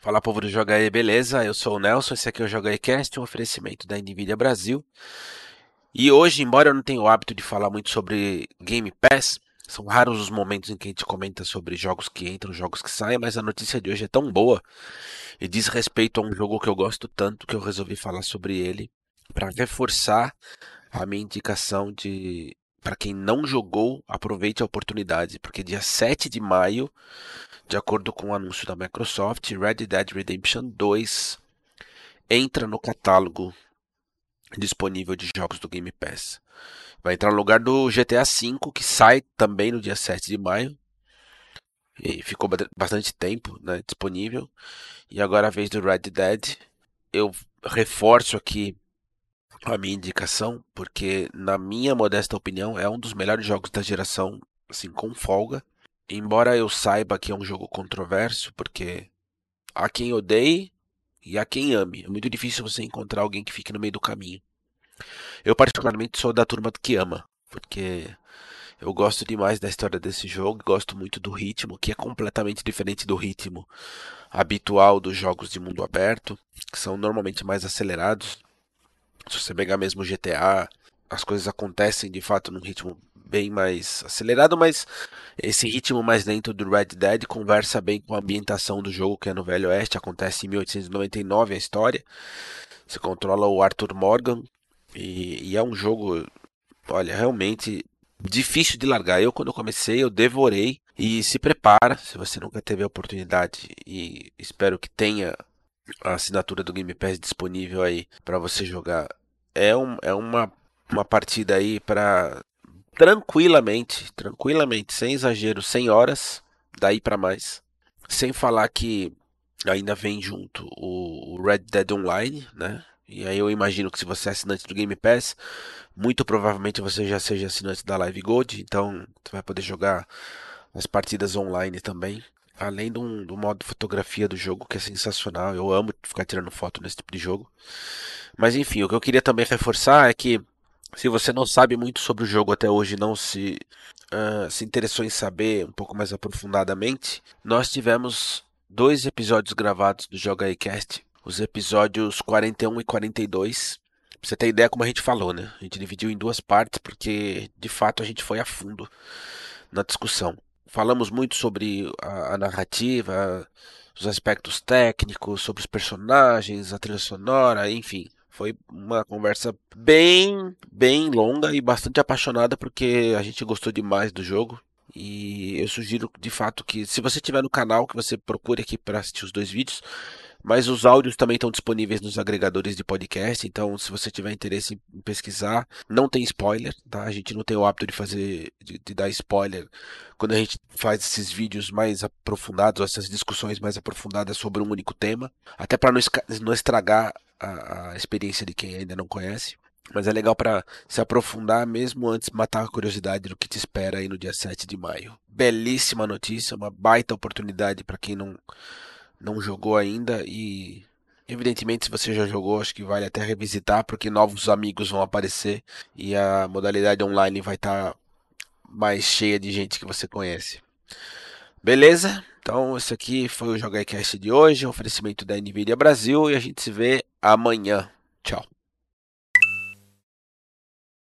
Fala povo do Joga aí, beleza? Eu sou o Nelson, esse aqui é o Joga Cast, um oferecimento da Nvidia Brasil. E hoje, embora eu não tenha o hábito de falar muito sobre Game Pass, são raros os momentos em que a gente comenta sobre jogos que entram, jogos que saem, mas a notícia de hoje é tão boa e diz respeito a um jogo que eu gosto tanto que eu resolvi falar sobre ele para reforçar a minha indicação de para quem não jogou, aproveite a oportunidade, porque dia 7 de maio de acordo com o anúncio da Microsoft, Red Dead Redemption 2 entra no catálogo disponível de jogos do Game Pass. Vai entrar no lugar do GTA V, que sai também no dia 7 de maio. E ficou bastante tempo né, disponível. E agora a vez do Red Dead. Eu reforço aqui a minha indicação, porque, na minha modesta opinião, é um dos melhores jogos da geração, assim, com folga. Embora eu saiba que é um jogo controverso, porque há quem odeie e há quem ame. É muito difícil você encontrar alguém que fique no meio do caminho. Eu particularmente sou da turma que ama, porque eu gosto demais da história desse jogo, gosto muito do ritmo, que é completamente diferente do ritmo habitual dos jogos de mundo aberto, que são normalmente mais acelerados. Se você pegar mesmo GTA, as coisas acontecem de fato num ritmo bem mais acelerado, mas esse ritmo mais lento do Red Dead conversa bem com a ambientação do jogo, que é no Velho Oeste, acontece em 1899 a história. Você controla o Arthur Morgan e, e é um jogo, olha, realmente difícil de largar. Eu quando comecei, eu devorei e se prepara, se você nunca teve a oportunidade e espero que tenha a assinatura do Game Pass disponível aí para você jogar. É, um, é uma, uma partida aí para tranquilamente, tranquilamente, sem exagero, 100 horas, daí para mais. Sem falar que ainda vem junto o Red Dead Online, né? E aí eu imagino que se você é assinante do Game Pass, muito provavelmente você já seja assinante da Live Gold, então você vai poder jogar as partidas online também. Além do, do modo fotografia do jogo, que é sensacional. Eu amo ficar tirando foto nesse tipo de jogo. Mas enfim, o que eu queria também reforçar é que se você não sabe muito sobre o jogo até hoje, não se uh, se interessou em saber um pouco mais aprofundadamente, nós tivemos dois episódios gravados do Joga aí Cast, os episódios 41 e 42. Pra você ter ideia como a gente falou, né? A gente dividiu em duas partes porque de fato a gente foi a fundo na discussão. Falamos muito sobre a, a narrativa, os aspectos técnicos, sobre os personagens, a trilha sonora, enfim. Foi uma conversa bem, bem longa e bastante apaixonada porque a gente gostou demais do jogo. E eu sugiro de fato que se você tiver no canal, que você procure aqui para assistir os dois vídeos. Mas os áudios também estão disponíveis nos agregadores de podcast, então se você tiver interesse em pesquisar, não tem spoiler, tá? A gente não tem o hábito de fazer, de, de dar spoiler quando a gente faz esses vídeos mais aprofundados, essas discussões mais aprofundadas sobre um único tema, até para não, estragar a, a experiência de quem ainda não conhece. Mas é legal para se aprofundar mesmo antes matar a curiosidade do que te espera aí no dia 7 de maio. Belíssima notícia, uma baita oportunidade para quem não, não jogou ainda e evidentemente se você já jogou, acho que vale até revisitar porque novos amigos vão aparecer e a modalidade online vai estar tá mais cheia de gente que você conhece. Beleza? Então, esse aqui foi o Jogaicast de hoje, um oferecimento da NVIDIA Brasil e a gente se vê amanhã. Tchau.